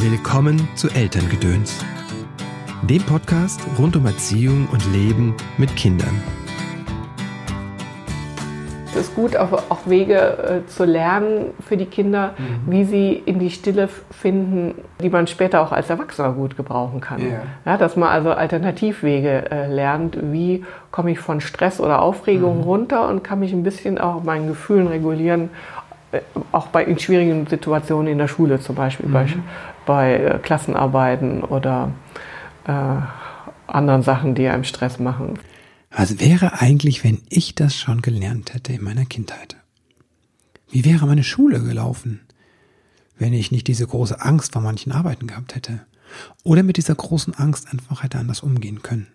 Willkommen zu Elterngedöns, dem Podcast rund um Erziehung und Leben mit Kindern. Es ist gut, auch, Wege äh, zu lernen für die Kinder, mhm. wie sie in die Stille finden, die man später auch als Erwachsener gut gebrauchen kann. Yeah. Ja, dass man also Alternativwege äh, lernt, wie komme ich von Stress oder Aufregung mhm. runter und kann mich ein bisschen auch meinen Gefühlen regulieren, auch bei in schwierigen Situationen in der Schule zum Beispiel, mhm. bei, bei äh, Klassenarbeiten oder äh, anderen Sachen, die einem Stress machen. Was wäre eigentlich, wenn ich das schon gelernt hätte in meiner Kindheit? Wie wäre meine Schule gelaufen, wenn ich nicht diese große Angst vor manchen Arbeiten gehabt hätte? Oder mit dieser großen Angst einfach hätte anders umgehen können?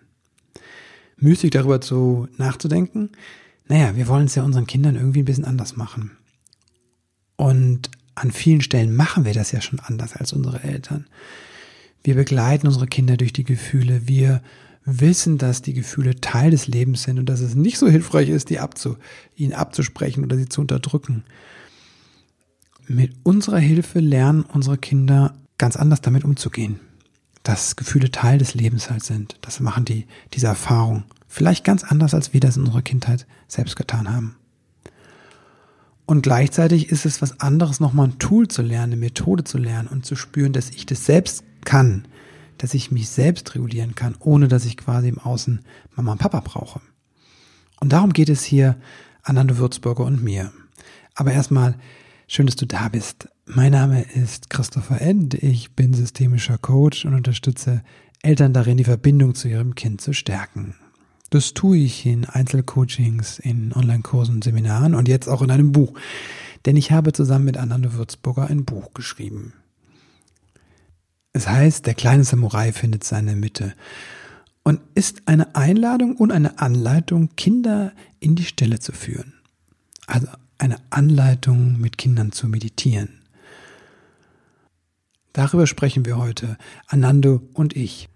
Müßig darüber zu nachzudenken? Naja, wir wollen es ja unseren Kindern irgendwie ein bisschen anders machen. Und an vielen Stellen machen wir das ja schon anders als unsere Eltern. Wir begleiten unsere Kinder durch die Gefühle. Wir wissen, dass die Gefühle Teil des Lebens sind und dass es nicht so hilfreich ist, die abzu, ihnen abzusprechen oder sie zu unterdrücken. Mit unserer Hilfe lernen unsere Kinder ganz anders damit umzugehen. Dass Gefühle Teil des Lebens halt sind. Das machen die, diese Erfahrung. Vielleicht ganz anders, als wir das in unserer Kindheit selbst getan haben. Und gleichzeitig ist es was anderes, nochmal ein Tool zu lernen, eine Methode zu lernen und zu spüren, dass ich das selbst kann, dass ich mich selbst regulieren kann, ohne dass ich quasi im Außen Mama und Papa brauche. Und darum geht es hier an Anne Würzburger und mir. Aber erstmal, schön, dass du da bist. Mein Name ist Christopher End. Ich bin systemischer Coach und unterstütze Eltern darin, die Verbindung zu ihrem Kind zu stärken. Das tue ich in Einzelcoachings, in Online-Kursen, Seminaren und jetzt auch in einem Buch. Denn ich habe zusammen mit Ananda Würzburger ein Buch geschrieben. Es heißt, der kleine Samurai findet seine Mitte und ist eine Einladung und eine Anleitung, Kinder in die Stille zu führen. Also eine Anleitung, mit Kindern zu meditieren. Darüber sprechen wir heute, Anando und ich.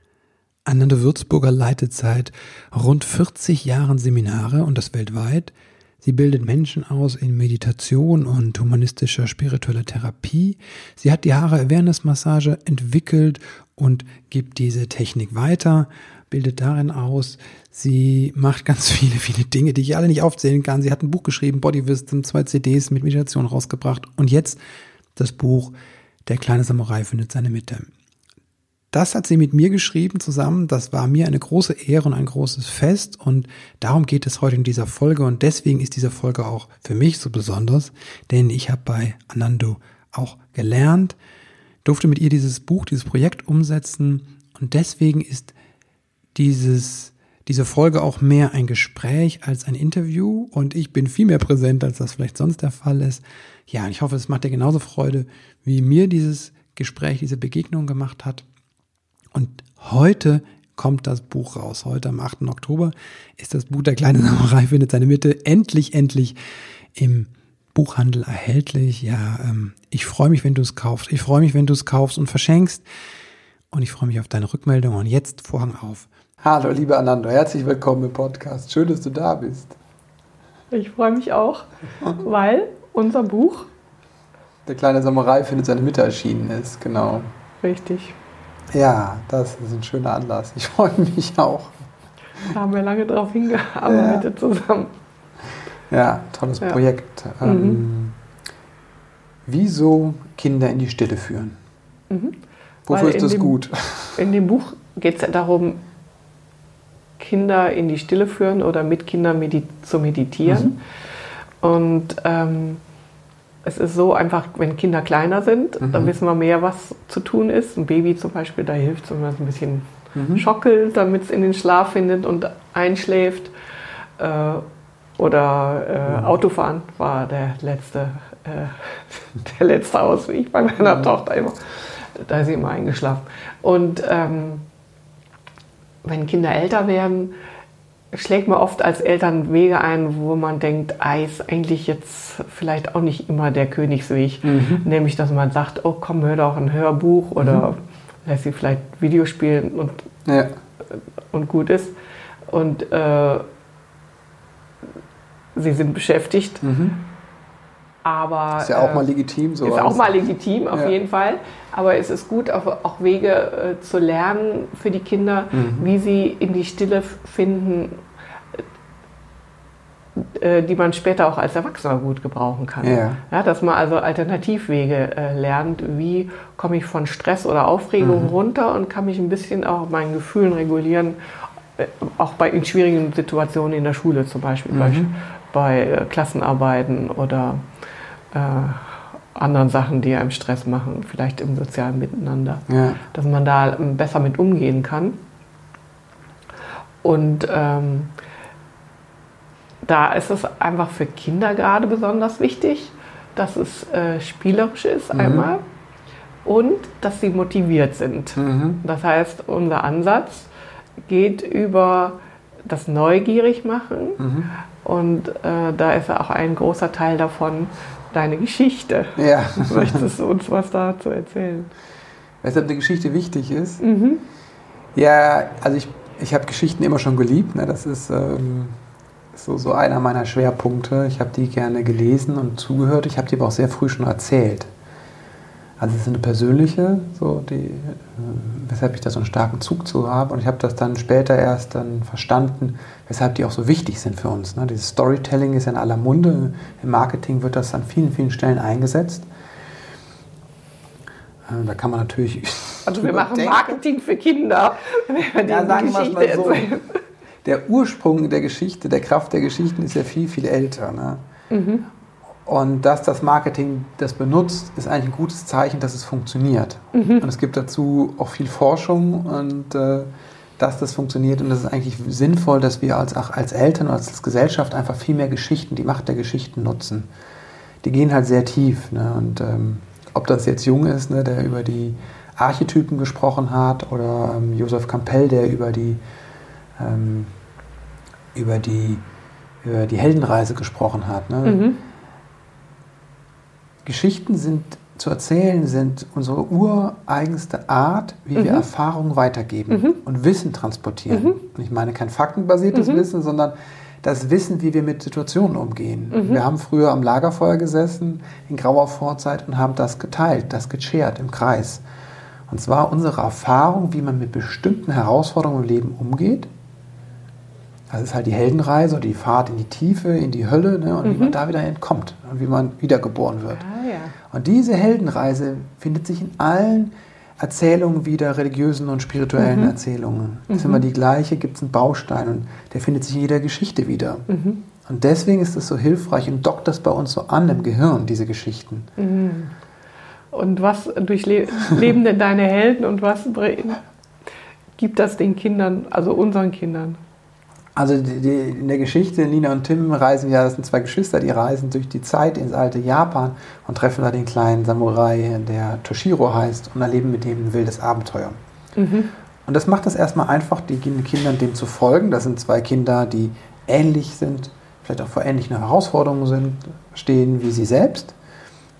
Ananda Würzburger leitet seit rund 40 Jahren Seminare und das weltweit. Sie bildet Menschen aus in Meditation und humanistischer spiritueller Therapie. Sie hat die Haare Awareness Massage entwickelt und gibt diese Technik weiter, bildet darin aus. Sie macht ganz viele, viele Dinge, die ich alle nicht aufzählen kann. Sie hat ein Buch geschrieben, Body Wisdom, zwei CDs mit Meditation rausgebracht und jetzt das Buch Der kleine Samurai findet seine Mitte. Das hat sie mit mir geschrieben zusammen. Das war mir eine große Ehre und ein großes Fest. Und darum geht es heute in dieser Folge. Und deswegen ist diese Folge auch für mich so besonders, denn ich habe bei Anando auch gelernt, durfte mit ihr dieses Buch, dieses Projekt umsetzen. Und deswegen ist dieses, diese Folge auch mehr ein Gespräch als ein Interview. Und ich bin viel mehr präsent, als das vielleicht sonst der Fall ist. Ja, ich hoffe, es macht dir genauso Freude, wie mir dieses Gespräch, diese Begegnung gemacht hat. Und heute kommt das Buch raus. Heute am 8. Oktober ist das Buch Der kleine Samurai findet seine Mitte endlich, endlich im Buchhandel erhältlich. Ja, ähm, ich freue mich, wenn du es kaufst. Ich freue mich, wenn du es kaufst und verschenkst. Und ich freue mich auf deine Rückmeldung. Und jetzt Vorhang auf. Hallo, liebe Ananda, herzlich willkommen im Podcast. Schön, dass du da bist. Ich freue mich auch, weil unser Buch Der kleine Samurai findet seine Mitte erschienen ist. Genau. Richtig. Ja, das ist ein schöner Anlass. Ich freue mich auch. Da haben wir lange drauf hingearbeitet ja. zusammen. Ja, tolles ja. Projekt. Mhm. Ähm, wieso Kinder in die Stille führen? Mhm. Wofür Weil ist das dem, gut? In dem Buch geht es ja darum, Kinder in die Stille führen oder mit Kindern medit zu meditieren. Mhm. Und ähm, es ist so einfach, wenn Kinder kleiner sind, mhm. dann wissen wir mehr, was zu tun ist. Ein Baby zum Beispiel, da hilft es, wenn man es ein bisschen mhm. schockelt, damit es in den Schlaf findet und einschläft. Äh, oder äh, mhm. Autofahren war der letzte, äh, der letzte Ausweg bei meiner mhm. Tochter immer. Da ist sie immer eingeschlafen. Und ähm, wenn Kinder älter werden, schlägt man oft als Eltern Wege ein, wo man denkt, ah, ist eigentlich jetzt vielleicht auch nicht immer der Königsweg. Mhm. Nämlich, dass man sagt, oh komm, hör doch ein Hörbuch oder mhm. lässt sie vielleicht Videospielen und, ja. und gut ist. Und äh, sie sind beschäftigt. Mhm. Aber, ist ja auch äh, mal legitim. So ist auch mal legitim, auf ja. jeden Fall. Aber es ist gut, auch, auch Wege äh, zu lernen für die Kinder, mhm. wie sie in die Stille finden, äh, die man später auch als Erwachsener gut gebrauchen kann. Ja. ja dass man also Alternativwege lernt, wie komme ich von Stress oder Aufregung mhm. runter und kann mich ein bisschen auch meinen Gefühlen regulieren, auch bei in schwierigen Situationen in der Schule zum Beispiel, mhm. bei, bei Klassenarbeiten oder äh, anderen Sachen, die einem Stress machen, vielleicht im sozialen Miteinander, ja. dass man da ähm, besser mit umgehen kann. Und ähm, da ist es einfach für Kinder gerade besonders wichtig, dass es äh, spielerisch ist mhm. einmal und dass sie motiviert sind. Mhm. Das heißt, unser Ansatz geht über das Neugierig machen mhm. und äh, da ist auch ein großer Teil davon deine Geschichte. Ja. Möchtest du uns was dazu erzählen? Weshalb eine Geschichte wichtig ist? Mhm. Ja, also ich, ich habe Geschichten immer schon geliebt. Ne? Das ist ähm, so, so einer meiner Schwerpunkte. Ich habe die gerne gelesen und zugehört. Ich habe die aber auch sehr früh schon erzählt. Also es ist eine persönliche, so die, äh, weshalb ich da so einen starken Zug zu habe. Und ich habe das dann später erst dann verstanden, weshalb die auch so wichtig sind für uns. Ne? Dieses Storytelling ist ja in aller Munde. Im Marketing wird das an vielen, vielen Stellen eingesetzt. Äh, da kann man natürlich. Also wir machen Marketing für Kinder. Wenn wir ja, sagen wir mal so. Der Ursprung der Geschichte, der Kraft der Geschichten ist ja viel, viel älter. Ne? Mhm. Und dass das Marketing das benutzt, ist eigentlich ein gutes Zeichen, dass es funktioniert. Mhm. Und es gibt dazu auch viel Forschung und äh, dass das funktioniert. Und es ist eigentlich sinnvoll, dass wir als, als Eltern, als Gesellschaft einfach viel mehr Geschichten, die Macht der Geschichten nutzen. Die gehen halt sehr tief. Ne? Und ähm, ob das jetzt Jung ist, ne, der über die Archetypen gesprochen hat, oder ähm, Josef Campbell, der über die, ähm, über die, über die Heldenreise gesprochen hat. Ne? Mhm Geschichten sind zu erzählen, sind unsere ureigenste Art, wie mhm. wir Erfahrungen weitergeben mhm. und Wissen transportieren. Mhm. Und ich meine kein faktenbasiertes mhm. Wissen, sondern das Wissen, wie wir mit Situationen umgehen. Mhm. Wir haben früher am Lagerfeuer gesessen in grauer Vorzeit und haben das geteilt, das gechert im Kreis. Und zwar unsere Erfahrung, wie man mit bestimmten Herausforderungen im Leben umgeht das ist halt die Heldenreise oder die Fahrt in die Tiefe, in die Hölle ne, und mhm. wie man da wieder entkommt und wie man wiedergeboren wird. Ah, ja. Und diese Heldenreise findet sich in allen Erzählungen wieder, religiösen und spirituellen mhm. Erzählungen. Das ist immer mhm. die gleiche, gibt es einen Baustein und der findet sich in jeder Geschichte wieder. Mhm. Und deswegen ist es so hilfreich und dockt das bei uns so an im Gehirn, diese Geschichten. Mhm. Und was durchleben denn deine Helden und was gibt das den Kindern, also unseren Kindern? Also die, die, in der Geschichte, Nina und Tim reisen ja, das sind zwei Geschwister, die reisen durch die Zeit ins alte Japan und treffen da den kleinen Samurai, der Toshiro heißt, und erleben mit dem ein wildes Abenteuer. Mhm. Und das macht es erstmal einfach, den Kindern dem zu folgen. Das sind zwei Kinder, die ähnlich sind, vielleicht auch vor ähnlichen Herausforderungen sind, stehen wie sie selbst.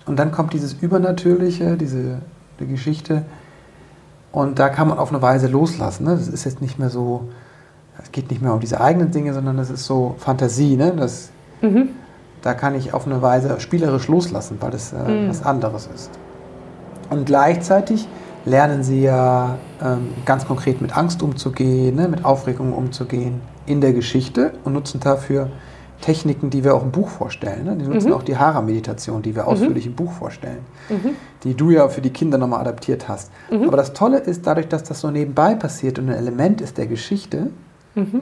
Und dann kommt dieses Übernatürliche, diese die Geschichte. Und da kann man auf eine Weise loslassen. Ne? Das ist jetzt nicht mehr so, es geht nicht mehr um diese eigenen Dinge, sondern das ist so Fantasie. Ne? Das, mhm. Da kann ich auf eine Weise spielerisch loslassen, weil das äh, mhm. was anderes ist. Und gleichzeitig lernen sie ja ähm, ganz konkret mit Angst umzugehen, ne? mit Aufregung umzugehen in der Geschichte und nutzen dafür Techniken, die wir auch im Buch vorstellen. Ne? Die nutzen mhm. auch die Hara-Meditation, die wir mhm. ausführlich im Buch vorstellen, mhm. die du ja für die Kinder nochmal adaptiert hast. Mhm. Aber das Tolle ist, dadurch, dass das so nebenbei passiert und ein Element ist der Geschichte, mhm.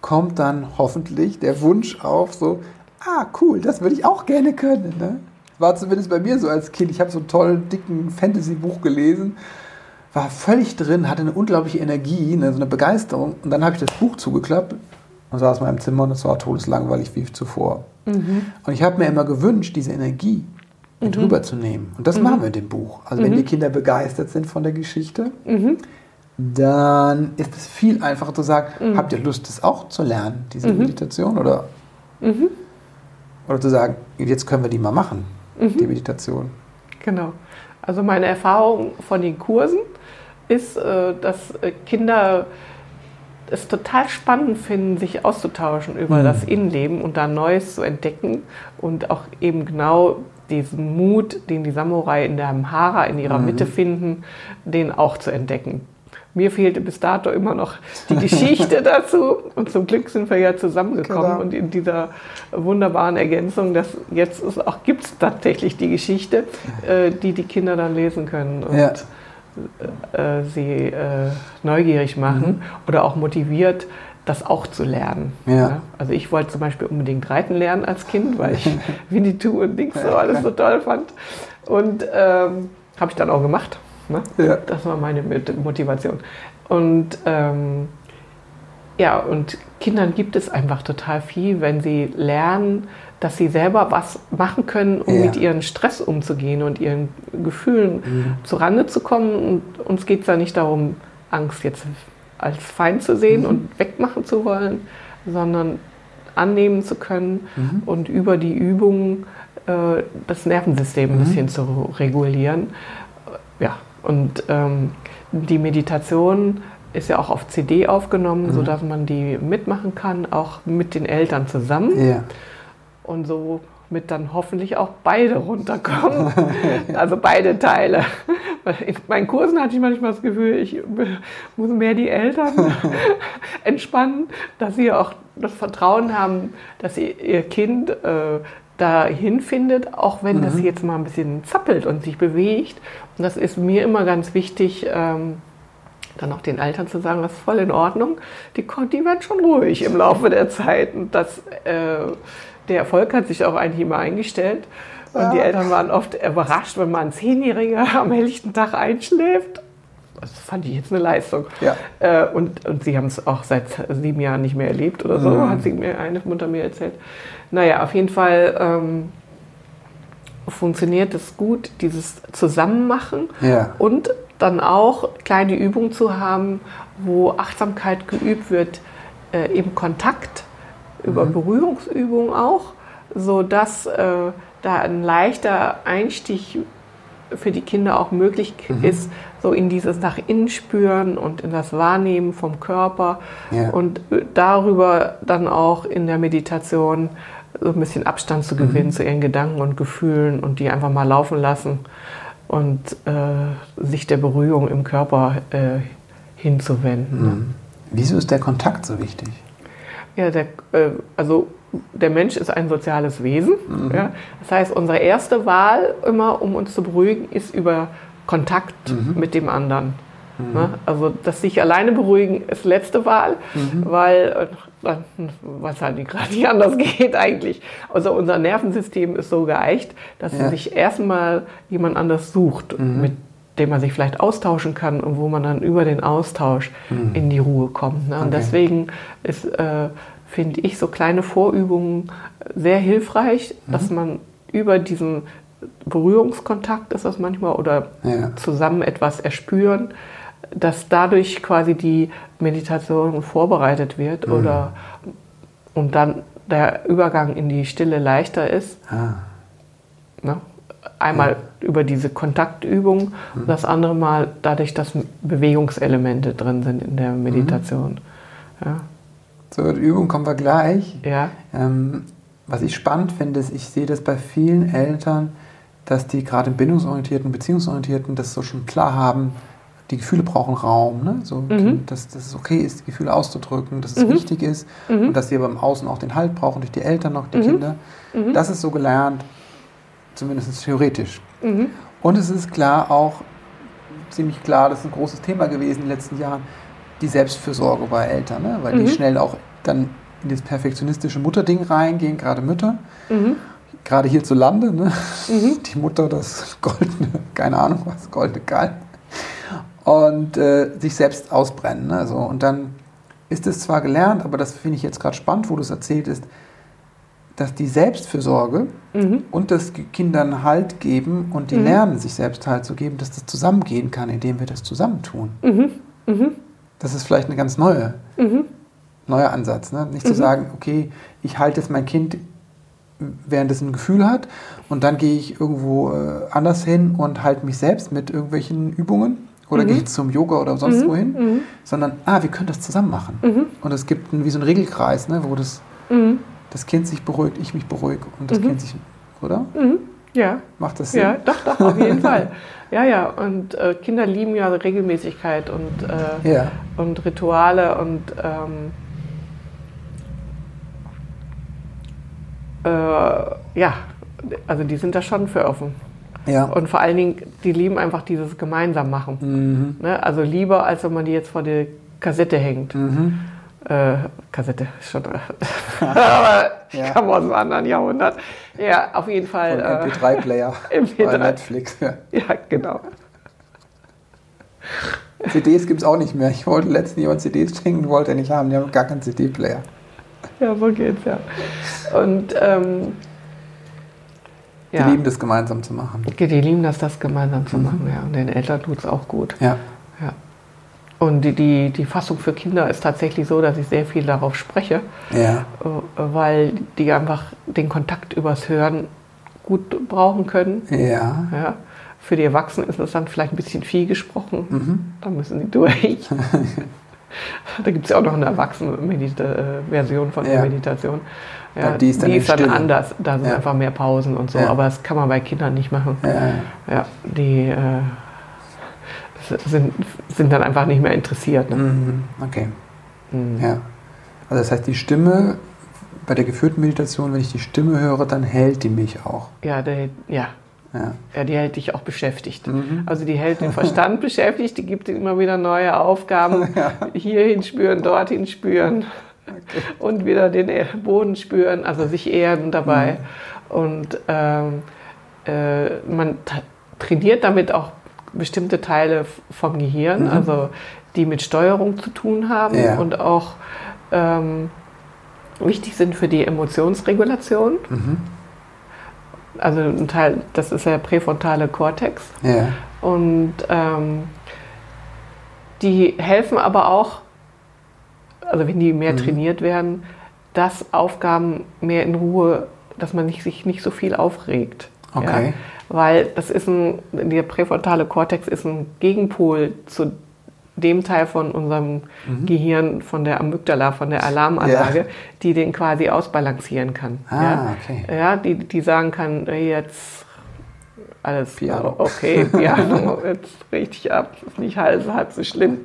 kommt dann hoffentlich der Wunsch auf, so, ah, cool, das würde ich auch gerne können. Ne? War zumindest bei mir so als Kind. Ich habe so einen tollen, dicken Fantasy-Buch gelesen, war völlig drin, hatte eine unglaubliche Energie, ne, so eine Begeisterung. Und dann habe ich das Buch zugeklappt und saß in meinem Zimmer und es war todeslangweilig wie zuvor. Mhm. Und ich habe mir immer gewünscht, diese Energie mit mhm. rüberzunehmen. Und das mhm. machen wir in dem Buch. Also wenn mhm. die Kinder begeistert sind von der Geschichte, mhm dann ist es viel einfacher zu sagen, mhm. habt ihr Lust, das auch zu lernen, diese mhm. Meditation? Oder, mhm. oder zu sagen, jetzt können wir die mal machen, mhm. die Meditation. Genau. Also meine Erfahrung von den Kursen ist, äh, dass äh, Kinder es total spannend finden, sich auszutauschen über Mhm. das Innenleben und da Neues zu entdecken und auch eben genau diesen Mut, den die Samurai in der Hara in ihrer Mhm. Mitte finden, den auch zu entdecken. Mir fehlte bis dato immer noch die Geschichte dazu und zum Glück sind wir ja zusammengekommen Genau. und in dieser wunderbaren Ergänzung, dass jetzt es auch gibt es tatsächlich die Geschichte, äh, die die Kinder dann lesen können und Ja. äh, sie äh, neugierig machen oder auch motiviert, das auch zu lernen. Ja. Also ich wollte zum Beispiel unbedingt reiten lernen als Kind, weil ich Winnetou und Dings so alles so toll fand. Und ähm, habe ich dann auch gemacht. Ne? Ja. Das war meine Motivation. Und ähm, ja, und Kindern gibt es einfach total viel, wenn sie lernen, dass sie selber was machen können, um Ja. mit ihren Stress umzugehen und ihren Gefühlen Mhm. zurande zu kommen. Und uns geht es ja nicht darum, Angst jetzt als Feind zu sehen Mhm. und wegmachen zu wollen, sondern annehmen zu können Mhm. und über die Übungen äh, das Nervensystem ein Mhm. bisschen zu regulieren. Ja, und ähm, die Meditation ist ja auch auf CD aufgenommen, Mhm. sodass man die mitmachen kann, auch mit den Eltern zusammen Ja. und so mit dann hoffentlich auch beide runterkommen. also beide Teile. In meinen Kursen hatte ich manchmal das Gefühl, ich muss mehr die Eltern entspannen, dass sie auch das Vertrauen haben, dass sie ihr Kind äh, dahin findet, auch wenn das jetzt mal ein bisschen zappelt und sich bewegt. Und das ist mir immer ganz wichtig. Ähm, dann auch den Eltern zu sagen, das ist voll in Ordnung. Die, die werden schon ruhig im Laufe der Zeit. Und das, äh, der Erfolg hat sich auch eigentlich immer eingestellt. Und die Eltern waren oft überrascht, wenn mal ein Zehnjähriger am helllichten Tag einschläft. Das fand ich jetzt eine Leistung. Ja. Äh, und, und sie haben es auch seit sieben Jahren nicht mehr erlebt oder so, Mhm. hat sie mir eine Mutter mir erzählt. Naja, auf jeden Fall ähm, funktioniert es gut, dieses Zusammenmachen Ja. und dann auch kleine Übungen zu haben, wo Achtsamkeit geübt wird, äh, im Kontakt, über Berührungsübungen auch, sodass äh, da ein leichter Einstieg für die Kinder auch möglich ist, so in dieses nach innen spüren und in das Wahrnehmen vom Körper Ja. und darüber dann auch in der Meditation ein bisschen Abstand zu gewinnen zu ihren Gedanken und Gefühlen und die einfach mal laufen lassen und äh, sich der Berührung im Körper äh, hinzuwenden. ne? Wieso ist der Kontakt so wichtig? Ja, der, äh, also der Mensch ist ein soziales Wesen. Ja? Das heißt, unsere erste Wahl immer, um uns zu beruhigen, ist über Kontakt mit dem anderen. Ne? Also das sich alleine beruhigen ist letzte Wahl, weil äh, was halt nicht gerade nicht anders geht eigentlich. Also unser Nervensystem ist so geeicht, dass Ja. sich erstmal jemand anders sucht, mit dem man sich vielleicht austauschen kann und wo man dann über den Austausch in die Ruhe kommt. Ne? Und Okay. deswegen ist, äh, finde ich, so kleine Vorübungen sehr hilfreich, dass man über diesen Berührungskontakt ist das manchmal oder Ja. zusammen etwas erspüren, dass dadurch quasi die Meditation vorbereitet wird oder und dann der Übergang in die Stille leichter ist. Ah. Ne? Einmal über diese Kontaktübung und das andere Mal dadurch, dass Bewegungselemente drin sind in der Meditation. Ja. Zur Übung kommen wir gleich. ja. Ähm, was ich spannend finde, ist, ich sehe das bei vielen Eltern, dass die gerade im bindungsorientierten, beziehungsorientierten das so schon klar haben, die Gefühle brauchen Raum, ne? so, Mhm. dass, dass es okay ist, die Gefühle auszudrücken, dass es wichtig ist Mhm. und dass sie aber im Außen auch den Halt brauchen, durch die Eltern noch, die Kinder. Mhm. Das ist so gelernt, zumindest theoretisch. Mhm. Und es ist klar auch, ziemlich klar, das ist ein großes Thema gewesen in den letzten Jahren, die Selbstfürsorge bei Eltern, ne? weil Mhm. die schnell auch dann in das perfektionistische Mutterding reingehen, gerade Mütter, Mhm. gerade hierzulande, ne? Mhm. die Mutter, das goldene, keine Ahnung was, goldene Kalb, und äh, sich selbst ausbrennen. Ne? So, und dann ist es zwar gelernt, aber das finde ich jetzt gerade spannend, wo du es erzählt ist, dass die Selbstfürsorge Mhm. und das Kindern Halt geben und die Mhm. lernen, sich selbst Halt zu geben, dass das zusammengehen kann, indem wir das zusammentun. Mhm. Mhm. Das ist vielleicht eine ganz neue, Mhm. neuer Ansatz. Ne? Nicht zu sagen, okay, ich halte jetzt mein Kind, während es ein Gefühl hat und dann gehe ich irgendwo äh, anders hin und halte mich selbst mit irgendwelchen Übungen oder gehe ich zum Yoga oder sonst wohin, sondern, ah, wir können das zusammen machen. Und es gibt einen, wie so einen Regelkreis, ne, wo das, das Kind sich beruhigt, ich mich beruhige und das Kind sich, oder? Ja. Macht das Sinn? Ja, doch, doch, auf jeden Fall. Ja, ja. Und äh, Kinder lieben ja Regelmäßigkeit und, äh, Ja. und Rituale und ähm, äh, ja, also die sind da schon für offen. Ja. Und vor allen Dingen, die lieben einfach dieses gemeinsam machen. Mhm. Ne? Also lieber, als wenn man die jetzt vor die Kassette hängt. Mhm. Äh, Kassette ist schon. Aber ich Ja. komme aus einem anderen Jahrhundert. Ja, auf jeden Fall. Äh, MP3-Player MP3. bei Netflix. Ja. ja, genau. CDs gibt es auch nicht mehr. Ich wollte letztens jemand CDs schenken, wollte er nicht haben. Die haben gar keinen CD-Player. Ja, so geht's, ja. Und ähm, Die ja, lieben das gemeinsam zu machen. die lieben das, das gemeinsam zu machen, ja. Und den Eltern tut's auch gut. Ja. Ja. Und die, die, die Fassung für Kinder ist tatsächlich so, dass ich sehr viel darauf spreche, Ja. äh, weil die einfach den Kontakt übers Hören gut brauchen können. Ja. Ja. Für die Erwachsenen ist das dann vielleicht ein bisschen viel gesprochen. Mhm. Da müssen sie durch. da gibt es ja auch noch eine Erwachsenen-Version von der Ja. Meditation. Ja, Ja, die ist dann in Stille. anders. Da sind Ja. einfach mehr Pausen und so. Ja. Aber das kann man bei Kindern nicht machen. Ja. ja. Ja, die äh, sind, sind dann einfach nicht mehr interessiert. Ne? Mhm. Okay. Mhm. Ja. Also das heißt, die Stimme, bei der geführten Meditation, wenn ich die Stimme höre, dann hält die mich auch. Ja, der, ja. Ja. ja, die hält dich auch beschäftigt. Mhm. Also die hält den Verstand beschäftigt, die gibt dir immer wieder neue Aufgaben. Hierhin spüren, dorthin spüren und wieder den E- Boden spüren, also sich ehren dabei. Mhm. Und ähm, äh, man tra- trainiert damit auch bestimmte Teile vom Gehirn, also die mit Steuerung zu tun haben Mhm. Ja. und auch ähm, wichtig sind für die Emotionsregulation. Mhm. Also ein Teil, das ist der präfrontale Kortex. Ja. Und ähm, die helfen aber auch, also wenn die Mhm. mehr trainiert werden, dass Aufgaben mehr in Ruhe, dass man nicht, sich nicht so viel aufregt. Okay. Ja? Weil das ist ein, der präfrontale Kortex ist ein Gegenpol zu dem Teil von unserem Gehirn, von der Amygdala, von der Alarmanlage, Mhm. Ja. die den quasi ausbalancieren kann. Ah, ja? okay. Ja, die, die sagen kann, jetzt alles Piano. okay, Piano, jetzt richtig ab, ist nicht halb, halb so schlimm.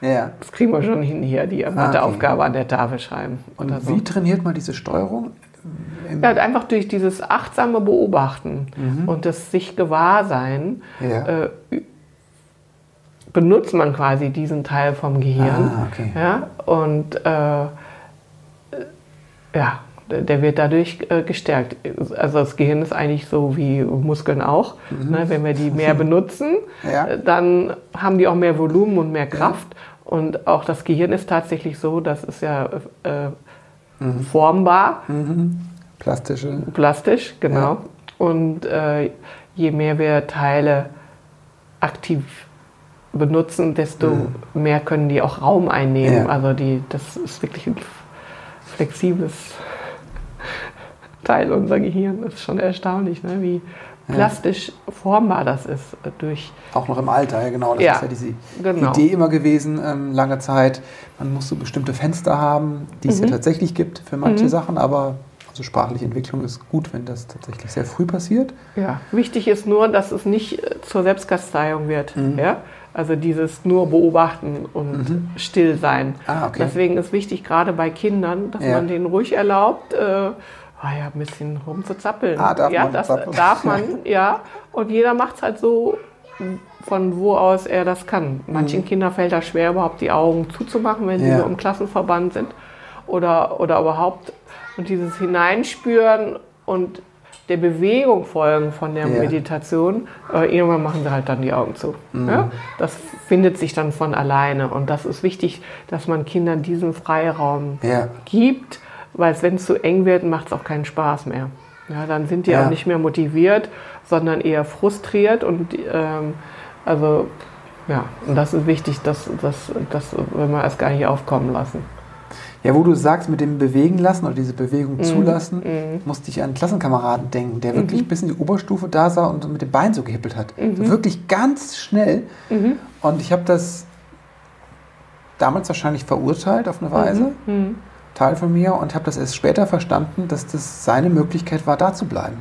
Ja. Das kriegen wir schon hin hier, die Matheaufgabe an der Tafel schreiben. Und so. wie trainiert man diese Steuerung? Ja, einfach durch dieses achtsame Beobachten und das sich Gewahrsein Mhm. Ja. äh, benutzt man quasi diesen Teil vom Gehirn. Ah, okay. ja, und äh, ja, der wird dadurch äh, gestärkt. Also das Gehirn ist eigentlich so wie Muskeln auch. Ne? Wenn wir die mehr benutzen, Mhm. Ja. äh, dann haben die auch mehr Volumen und mehr Kraft. Und auch das Gehirn ist tatsächlich so, das ist ja äh, Mhm. formbar, Plastische. plastisch, genau. Und äh, je mehr wir Teile aktiv benutzen, desto mehr können die auch Raum einnehmen. Ja. Also die, das ist wirklich ein flexibles Teil unser Gehirn. Das ist schon erstaunlich, ne? wie plastisch formbar das ist äh, durch Auch noch im Alter, ja genau. Das Ja, ist ja diese genau. Idee immer gewesen, ähm, lange Zeit. Man muss so bestimmte Fenster haben, die Mhm. es ja tatsächlich gibt für manche Sachen, aber also sprachliche Entwicklung ist gut, wenn das tatsächlich sehr früh passiert. Ja, wichtig ist nur, dass es nicht äh, zur Selbstkasteiung wird. Mhm. Ja? Also dieses nur beobachten und still sein. Ah, okay. Deswegen ist wichtig, gerade bei Kindern, dass Ja. man denen ruhig erlaubt, äh, ah ja, ein bisschen rumzuzappeln. Ah, darf ja, man das zappeln. darf man, ja. Und jeder macht es halt so, von wo aus er das kann. Manchen Kindern fällt das schwer, überhaupt die Augen zuzumachen, wenn sie Mhm. Ja. so im Klassenverband sind. Oder, oder überhaupt und dieses Hineinspüren und der Bewegung folgen von der Ja. Meditation, äh, irgendwann machen sie halt dann die Augen zu. Mhm. Ja? Das findet sich dann von alleine. Und das ist wichtig, dass man Kindern diesen Freiraum Ja. gibt, weil wenn es zu eng wird, macht es auch keinen Spaß mehr. Ja, dann sind die Ja. auch nicht mehr motiviert, sondern eher frustriert und ähm, also ja, und das ist wichtig, dass, dass, dass wenn wir es gar nicht aufkommen lassen. Ja, wo du sagst, mit dem Bewegen lassen oder diese Mhm. Bewegung zulassen, musste ich an einen Klassenkameraden denken, der wirklich bis in die Oberstufe da sah und mit dem Bein so gehippelt hat. So wirklich ganz schnell. Und ich habe das damals wahrscheinlich verurteilt auf eine Weise, Teil von mir, und habe das erst später verstanden, dass das seine Möglichkeit war, da zu bleiben.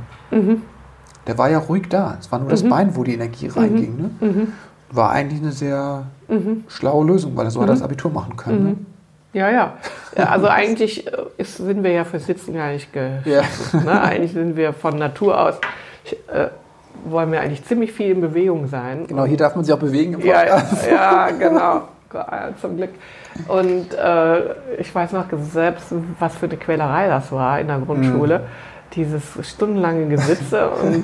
Der war ja ruhig da. Es war nur das Bein, wo die Energie reinging. Ne? War eigentlich eine sehr schlaue Lösung, weil er so hat das Abitur machen können. Ne? Ja, ja. ja also eigentlich äh, ist, sind wir ja für Sitzen gar nicht geschaffen. Ja. Ne? Eigentlich sind wir von Natur aus, äh, wollen wir eigentlich ziemlich viel in Bewegung sein. Genau, hier darf man sich auch bewegen im Ja, Podcast. ja, genau. Zum Glück. Und äh, ich weiß noch selbst, was für eine Quälerei das war in der Grundschule. Dieses stundenlange Gesitze und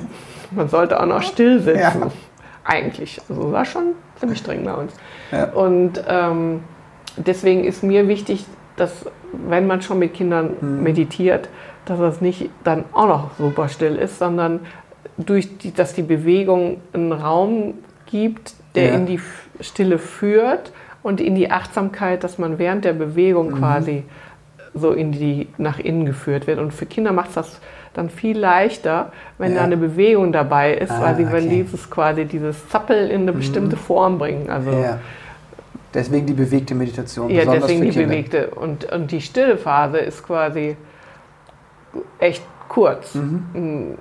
man sollte auch noch still sitzen. Ja. Eigentlich. Also war schon ziemlich streng bei uns. Ja. Und ähm, deswegen ist mir wichtig, dass wenn man schon mit Kindern Mhm. meditiert, dass das nicht dann auch noch super still ist, sondern durch die, dass die Bewegung einen Raum gibt, der Ja. in die Stille führt und in die Achtsamkeit, dass man während der Bewegung Mhm. quasi so in die nach innen geführt wird. Und für Kinder macht es das dann viel leichter, wenn Ja. da eine Bewegung dabei ist, Ah, weil sie wenn okay. dieses quasi dieses Zappel in eine bestimmte Form bringen. Also Ja. Deswegen die bewegte Meditation. ja, besonders deswegen für die Kinder. bewegte. Und, und die stille Phase ist quasi echt kurz. Mhm.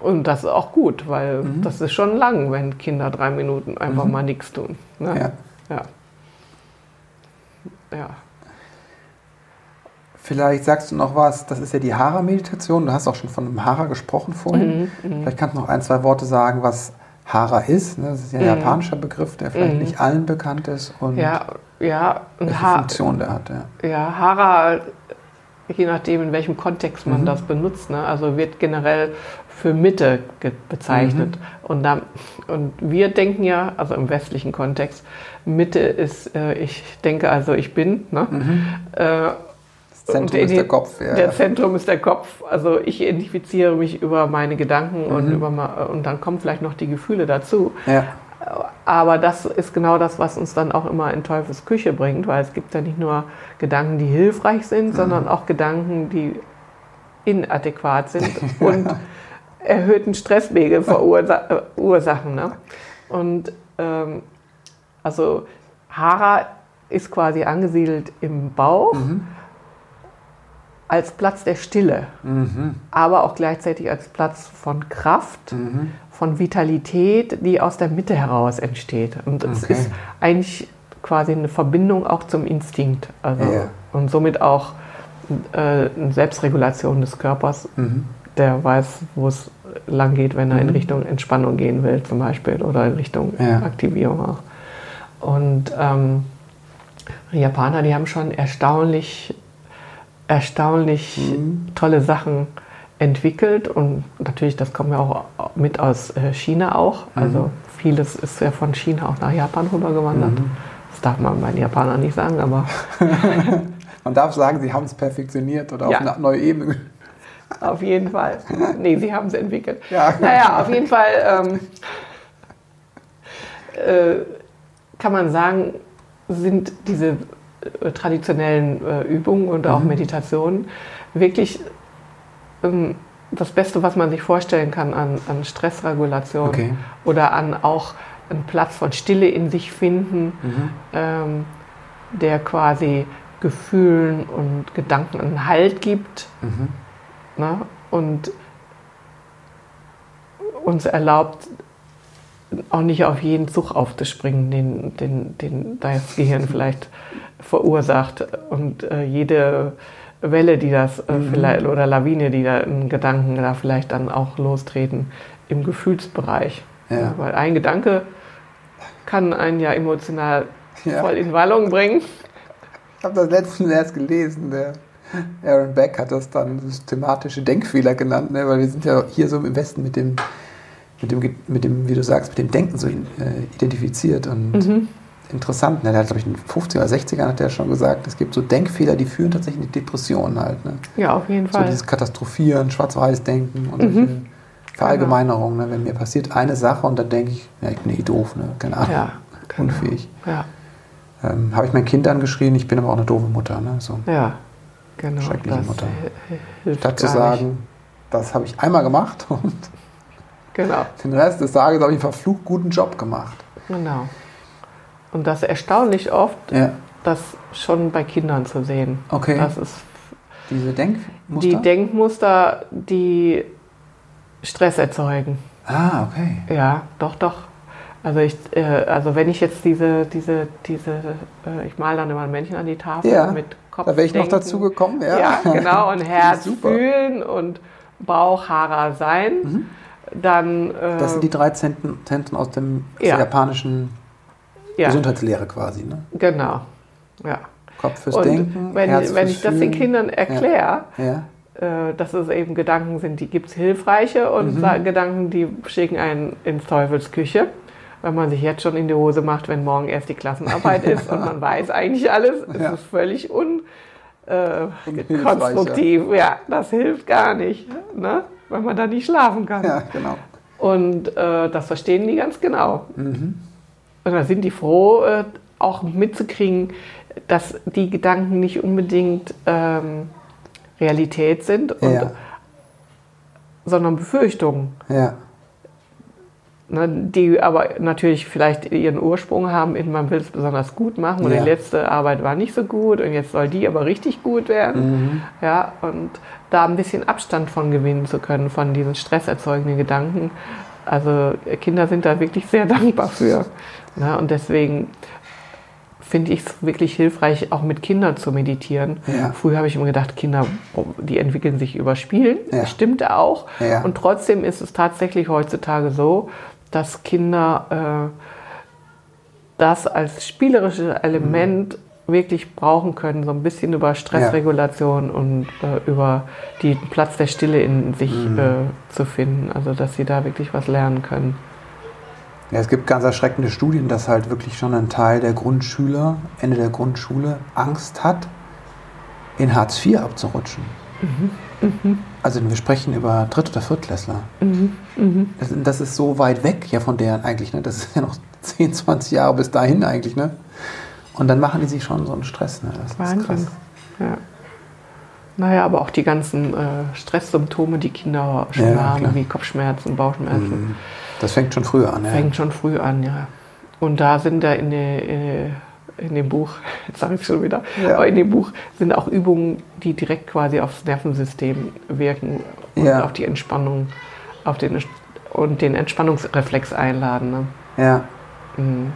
Und das ist auch gut, weil das ist schon lang, wenn Kinder drei Minuten einfach mal nichts tun. Ne? Mhm. Ja. Ja. Ja. Vielleicht sagst du noch was, das ist ja die Hara-Meditation. Du hast auch schon von einem Hara gesprochen vorhin. Mhm, Vielleicht kannst du noch ein, zwei Worte sagen, was Hara ist. ne? Das ist ja ein Mhm. japanischer Begriff, der vielleicht nicht allen bekannt ist und Ja, ja, welche Ha- Funktion der hat. Ja. Ja, Hara, je nachdem, in welchem Kontext man das benutzt, ne? also wird generell für Mitte bezeichnet. Und, da, und wir denken ja, also im westlichen Kontext, Mitte ist, äh, ich denke also, ich bin. Ne? Äh, Das Zentrum ist der Kopf. Ja. Der Zentrum ist der Kopf. Also ich identifiziere mich über meine Gedanken und, über, und dann kommen vielleicht noch die Gefühle dazu. ja. Aber das ist genau das, was uns dann auch immer in Teufels Küche bringt, weil es gibt ja nicht nur Gedanken, die hilfreich sind, sondern auch Gedanken, die inadäquat sind und erhöhten Stresspegel verursachen. Ne? Und ähm, also Hara ist quasi angesiedelt im Bauch als Platz der Stille, aber auch gleichzeitig als Platz von Kraft, von Vitalität, die aus der Mitte heraus entsteht. Und es Okay. ist eigentlich quasi eine Verbindung auch zum Instinkt. Also, Ja. Und somit auch äh, eine Selbstregulation des Körpers, der weiß, wo es lang geht, wenn er in Richtung Entspannung gehen will, zum Beispiel, oder in Richtung Ja. Aktivierung auch. Und ähm, die Japaner, die haben schon erstaunlich, erstaunlich tolle Sachen entwickelt und natürlich, das kommen ja auch mit aus äh, China auch. Also vieles ist ja von China auch nach Japan rübergewandert. Das darf man bei den Japanern nicht sagen, aber Man darf sagen, sie haben es perfektioniert oder Ja. auf eine neue Ebene. auf jeden Fall. Nee, sie haben es entwickelt. Ja. Naja, auf jeden Fall ähm, äh, kann man sagen, sind diese äh, traditionellen äh, Übungen und Mhm. auch Meditationen wirklich das Beste, was man sich vorstellen kann an, an Stressregulation Okay. oder an auch einen Platz von Stille in sich finden, Mhm. ähm, der quasi Gefühlen und Gedanken einen Halt gibt Mhm. ne? und uns erlaubt, auch nicht auf jeden Zug aufzuspringen, den, den, den das Gehirn vielleicht verursacht. Und äh, jede Welle, die das äh, vielleicht, oder Lawine, die da in Gedanken da vielleicht dann auch lostreten, im Gefühlsbereich. Ja. Weil ein Gedanke kann einen ja emotional Ja. voll in Wallung bringen. Ich habe das letztens erst gelesen. Der Aaron Beck hat das dann systematische Denkfehler genannt, ne? weil wir sind ja hier so im Westen mit dem, mit dem, mit dem wie du sagst, mit dem Denken so äh, identifiziert und Mhm. Interessant. Ne? Der hat, glaube ich, in den 50er oder 60ern hat der schon gesagt, es gibt so Denkfehler, die führen tatsächlich in die Depressionen halt. Ne? Ja, auf jeden So Fall. dieses Katastrophieren, Schwarz-Weiß-Denken und Mhm. solche Verallgemeinerungen. Ne? Wenn mir passiert eine Sache und dann denke ich, ja, ich bin eh doof, ne? keine Ahnung, Ja, genau. unfähig. Ja. ähm, habe ich mein Kind angeschrien, ich bin aber auch eine doofe Mutter. Ne? So, Ja, genau. Schreckliche Mutter. statt zu sagen, das habe ich einmal gemacht und. Genau, den Rest des Tages habe ich einen verflucht guten Job gemacht. genau. Und das erstaunlich oft, Ja, das schon bei Kindern zu sehen. Okay. Das ist diese Denkmuster. die Denkmuster, die Stress erzeugen. ah, okay. Ja, doch, doch. Also ich, äh, also wenn ich jetzt diese, diese, diese, äh, ich male dann immer ein Männchen an die Tafel Ja, mit Kopf. Da wäre ich noch dazu gekommen. Ja, Ja, genau. Und Herz fühlen und Bauch Hara sein. Dann äh, Das sind die drei Zenten, Zenten aus dem aus Ja. japanischen ja, Gesundheitslehre quasi. Ne? genau. Ja. Kopf fürs Und Denken, wenn, Herz wenn fürs ich das den. Kindern erkläre, Ja, äh, dass es eben Gedanken sind, die gibt es hilfreiche und Mhm. Gedanken, die schicken einen ins Teufels Küche. Weil man sich jetzt schon in die Hose macht, wenn morgen erst die Klassenarbeit ist und man weiß eigentlich alles. Es Ja. ist völlig un, äh, konstruktiv. Ja. das hilft gar nicht, ne? weil man da nicht schlafen kann. ja, genau. Und äh, das verstehen die ganz genau. Mhm. Und da sind die froh, äh, auch mitzukriegen, dass die Gedanken nicht unbedingt ähm, Realität sind, und, Ja, sondern Befürchtungen. ja, Ne, die aber natürlich vielleicht ihren Ursprung haben in, man will es besonders gut machen und Ja. die letzte Arbeit war nicht so gut und jetzt soll die aber richtig gut werden. Mhm. Ja, und da ein bisschen Abstand von gewinnen zu können, von diesen stresserzeugenden Gedanken. Also äh, Kinder sind da wirklich sehr dankbar für. Ne, und deswegen finde ich es wirklich hilfreich, auch mit Kindern zu meditieren. Ja. Früher habe ich immer gedacht, Kinder, die entwickeln sich über Spielen. Ja. Das stimmt auch. Ja. Und trotzdem ist es tatsächlich heutzutage so, dass Kinder äh, das als spielerisches Element wirklich brauchen können, so ein bisschen über Stressregulation und äh, über den Platz der Stille in sich äh, zu finden. Also dass sie da wirklich was lernen können. Ja, es gibt ganz erschreckende Studien, dass halt wirklich schon ein Teil der Grundschüler, Ende der Grundschule, Angst hat, in Hartz IV abzurutschen. Also wir sprechen über Dritt- oder Viertklässler. Das, das ist so weit weg ja von deren eigentlich, ne? Das ist ja noch 10, 20 Jahre bis dahin eigentlich, ne? Und dann machen die sich schon so einen Stress, ne? Das ist Wahnsinn. krass. Ja. Naja, aber auch die ganzen äh, Stresssymptome, die Kinder schon Ja, haben, klar. wie Kopfschmerzen, Bauchschmerzen, Das fängt schon früher an, ja. fängt schon früh an, ja. Und da sind da in, der, in, in dem Buch, jetzt sage ich schon wieder, Ja. aber in dem Buch sind auch Übungen, die direkt quasi aufs Nervensystem wirken und Ja. auf die Entspannung, auf den und den Entspannungsreflex einladen. Ne? ja. Mhm.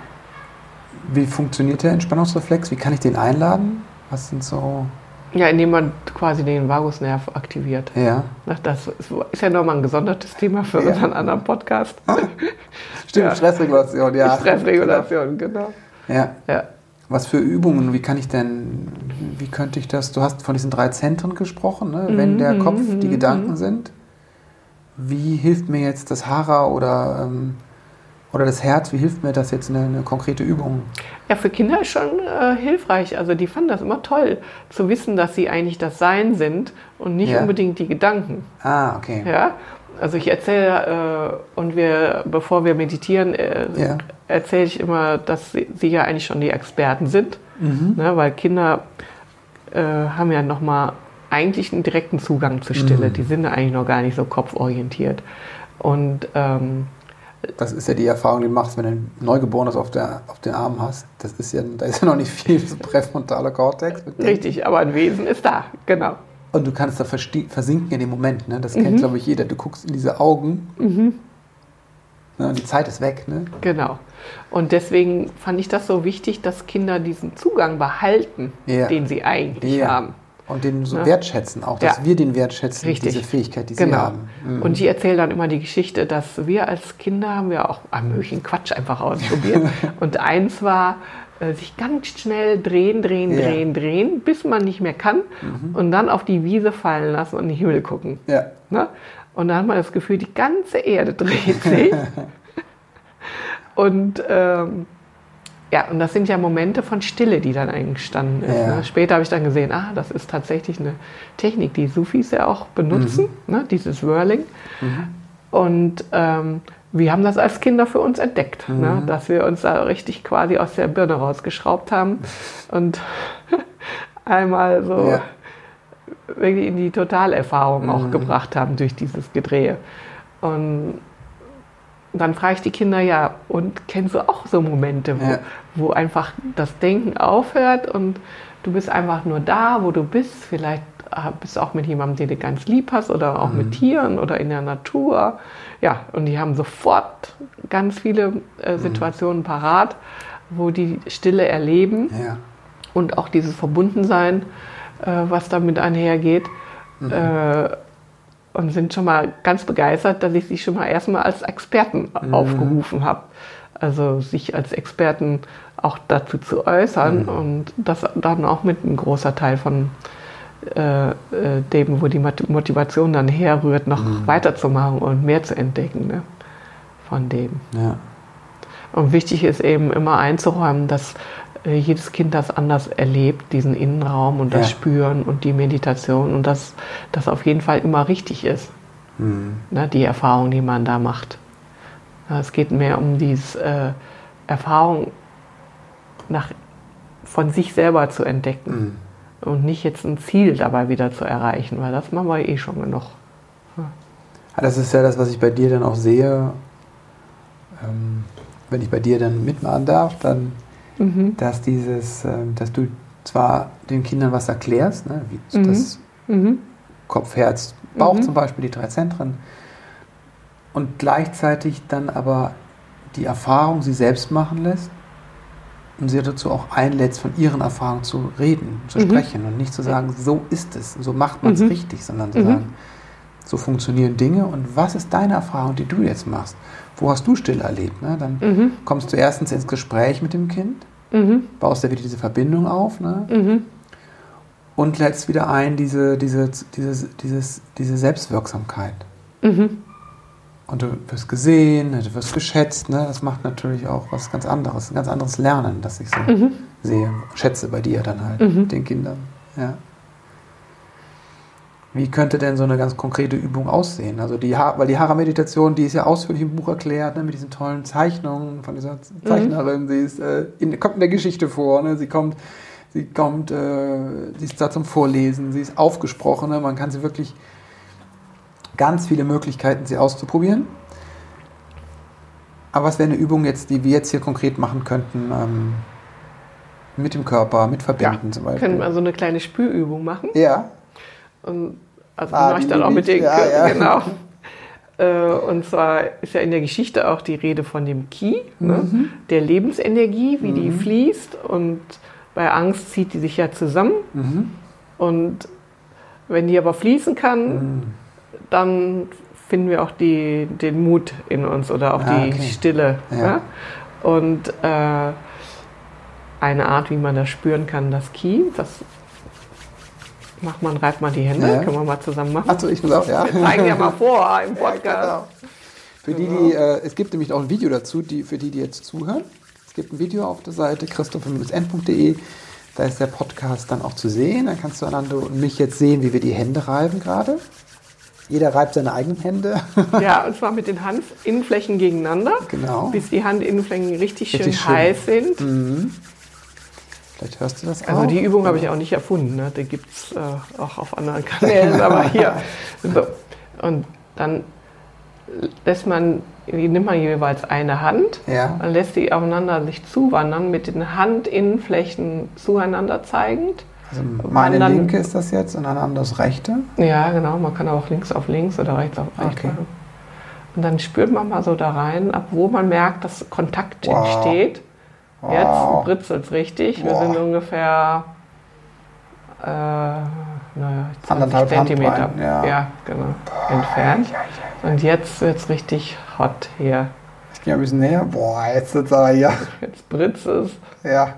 Wie funktioniert der Entspannungsreflex? Wie kann ich den einladen? Was sind so. Ja, indem man quasi den Vagusnerv aktiviert. Ja. Das ist ja nochmal ein gesondertes Thema für Ja. unseren anderen Podcast. Stimmt, Ja. Stressregulation, ja. Stressregulation, genau. Ja. Ja. Was für Übungen, wie kann ich denn, wie könnte ich das, du hast von diesen drei Zentren gesprochen, ne? wenn der Kopf die Gedanken sind. Wie hilft mir jetzt das Hara oder, ähm, oder das Herz, wie hilft mir das jetzt eine, eine konkrete Übung? ja, für Kinder ist schon äh, hilfreich. Also die fanden das immer toll, zu wissen, dass sie eigentlich das Sein sind und nicht Ja. unbedingt die Gedanken. Ah, okay. Ja? Also ich erzähle, äh, und wir, bevor wir meditieren, äh, Ja. erzähle ich immer, dass sie, sie ja eigentlich schon die Experten sind. Mhm. Ne, weil Kinder äh, haben ja nochmal eigentlich einen direkten Zugang zur Stille. Mhm. Die sind ja eigentlich noch gar nicht so kopforientiert. Und ähm, Das ist ja die Erfahrung, die du machst, wenn du ein Neugeborenes auf, der, auf den Arm hast. Das ist ja, da ist ja noch nicht viel präfrontaler Kortex. richtig, aber ein Wesen ist da, genau. Und du kannst da versinken in dem Moment, ne? Das Mhm. kennt, glaube ich, jeder. Du guckst in diese Augen. Ne? Und die Zeit ist weg, ne? Genau. Und deswegen fand ich das so wichtig, dass Kinder diesen Zugang behalten, Ja. den sie eigentlich Ja. haben. Und den so Ne? wertschätzen, auch dass Ja. wir den wertschätzen, Richtig. diese Fähigkeit, die sie Genau. haben. Mhm. Und ich erzähle dann immer die Geschichte, dass wir als Kinder haben wir auch einen möglichen Quatsch einfach ausprobiert. und eins war, äh, sich ganz schnell drehen, drehen, Ja. Mhm. drehen, drehen, bis man nicht mehr kann und dann auf die Wiese fallen lassen und in den Himmel gucken. Ja. Ne? Und dann hat man das Gefühl, die ganze Erde dreht sich. und ähm, ja, und das sind ja Momente von Stille, die dann entstanden ist. Ja. Ne? Später habe ich dann gesehen, ah, das ist tatsächlich eine Technik, die Sufis ja auch benutzen, Mhm. ne? dieses Whirling. Und ähm, wir haben das als Kinder für uns entdeckt, mhm. ne? dass wir uns da richtig quasi aus der Birne rausgeschraubt haben und einmal so ja. wirklich in die Totalerfahrung mhm. auch gebracht haben durch dieses Gedrehe. Und dann frage ich die Kinder ja, und kennst du auch so Momente, wo, ja. wo einfach das Denken aufhört und du bist einfach nur da, wo du bist, vielleicht äh, bist du auch mit jemandem, den du ganz lieb hast oder auch mhm. mit Tieren oder in der Natur. Ja, und die haben sofort ganz viele äh, mhm. Situationen mhm. parat, wo die Stille erleben ja. und auch dieses Verbundensein, äh, was damit einhergeht. Mhm. Äh, und sind schon mal ganz begeistert, dass ich sie schon mal erstmal als Experten mhm. aufgerufen habe. Also sich als Experten auch dazu zu äußern mhm. und das dann auch mit einem großer Teil von äh, äh dem, wo die Motivation dann herrührt, noch mhm. weiterzumachen und mehr zu entdecken ne? von dem. Ja. Und wichtig ist eben immer einzuräumen, dass jedes Kind das anders erlebt, diesen Innenraum und das ja. Spüren und die Meditation und dass das auf jeden Fall immer richtig ist, mhm. ne, die Erfahrung, die man da macht. Es geht mehr um diese äh, Erfahrung nach, von sich selber zu entdecken mhm. und nicht jetzt ein Ziel dabei wieder zu erreichen, weil das machen wir eh schon genug. Ja. Das ist ja das, was ich bei dir dann auch sehe. Ähm, wenn ich bei dir dann mitmachen darf, dann mhm. dass dieses, ähm, dass du zwar den Kindern was erklärst, ne, wie mhm. das mhm. Kopf, Herz, Bauch mhm. zum Beispiel, die drei Zentren, und gleichzeitig dann aber die Erfahrung sie selbst machen lässt und sie dazu auch einlädst, von ihren Erfahrungen zu reden, zu mhm. sprechen und nicht zu sagen, so ist es, so macht man es mhm. richtig, sondern zu sagen, so funktionieren Dinge und was ist deine Erfahrung, die du jetzt machst? Wo hast du still erlebt? Ne? Dann mhm. kommst du erstens ins Gespräch mit dem Kind, mhm. baust da wieder diese Verbindung auf ne? Mhm. und lädst wieder ein diese, diese, diese, dieses, diese Selbstwirksamkeit. Mhm. Und du wirst gesehen, ne? du wirst geschätzt. Ne? Das macht natürlich auch was ganz anderes, ein ganz anderes Lernen, das ich so mhm. sehe, schätze bei dir dann halt, mhm. den Kindern. Ja. Wie könnte denn so eine ganz konkrete Übung aussehen? Also die, ha weil die Hara-Meditation, die ist ja ausführlich im Buch erklärt, ne, mit diesen tollen Zeichnungen von dieser Zeichnerin. Mhm. Sie ist, äh, in, kommt in der Geschichte vor. Ne? Sie kommt, sie kommt, äh, sie ist da zum Vorlesen. Sie ist aufgesprochen. Ne? Man kann sie wirklich ganz viele Möglichkeiten, sie auszuprobieren. Aber was wäre eine Übung jetzt, die wir jetzt hier konkret machen könnten? Ähm, mit dem Körper, mit Verbinden ja, zum Beispiel. Können wir so eine kleine Spürübung machen? Ja. Und also ah, mache ich dann auch mit den ja, ja. genau. Äh, und zwar ist ja in der Geschichte auch die Rede von dem Ki, ne? mhm. der Lebensenergie, wie mhm. die fließt. Und bei Angst zieht die sich ja zusammen. Mhm. Und wenn die aber fließen kann, mhm. dann finden wir auch die, den Mut in uns oder auch ah, die okay. Stille. Ja. Ja? Und äh, eine Art, wie man das spüren kann, das Ki, das Mach mal, reib mal die Hände, ja. können wir mal zusammen machen. Achso, ich will auch, ja. Wir zeigen ja mal vor im Podcast. Ja, genau. Für die, die, äh, es gibt nämlich auch ein Video dazu, die, für die, die jetzt zuhören. Es gibt ein Video auf der Seite christopher-n.de. Da ist der Podcast dann auch zu sehen. Dann kannst du Anando und mich jetzt sehen, wie wir die Hände reiben gerade. Jeder reibt seine eigenen Hände. ja, und zwar mit den Handinnenflächen gegeneinander. Genau. Bis die Handinnenflächen richtig, richtig schön, schön, heiß sind. Mhm. Vielleicht hörst du das also auch. Also die Übung habe ich auch nicht erfunden. Ne? Die gibt es äh, auch auf anderen Kanälen. aber hier. So. Und dann lässt man, nimmt man jeweils eine Hand ja. und lässt die aufeinander sich zuwandern, mit den Handinnenflächen zueinander zeigend. Also meine dann, linke ist das jetzt und eine andere das rechte? Ja, genau. Man kann auch links auf links oder rechts auf rechts okay. machen. Und dann spürt man mal so da rein, ab wo man merkt, dass Kontakt wow. entsteht. Jetzt wow. britzelt es richtig. Boah. Wir sind ungefähr äh, naja, 20 Zentimeter ja. ja. genau, Boah. entfernt. Und jetzt wird es richtig hot hier. Ich gehe ein bisschen näher. Boah, jetzt sitzt aber hier. Jetzt britzt es. Ja.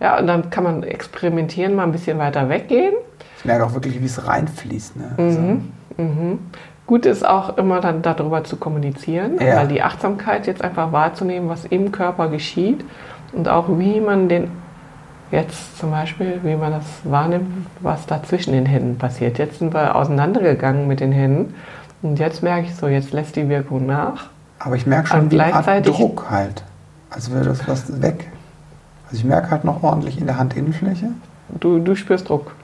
Ja, und dann kann man experimentieren, mal ein bisschen weiter weggehen. Ich merke auch wirklich, wie es reinfließt. Ne? Mhm. So. Mhm. Gut ist auch immer dann darüber zu kommunizieren, ja. weil die Achtsamkeit jetzt einfach wahrzunehmen, was im Körper geschieht und auch wie man den jetzt zum Beispiel, wie man das wahrnimmt, was da zwischen den Händen passiert. Jetzt sind wir auseinandergegangen mit den Händen und jetzt merke ich so, jetzt lässt die Wirkung nach Aber ich merke schon Und wie eine Art gleichzeitig- Druck halt. Also wäre das was weg. Also ich merke halt noch ordentlich in der Handinnenfläche. Du, du spürst Druck.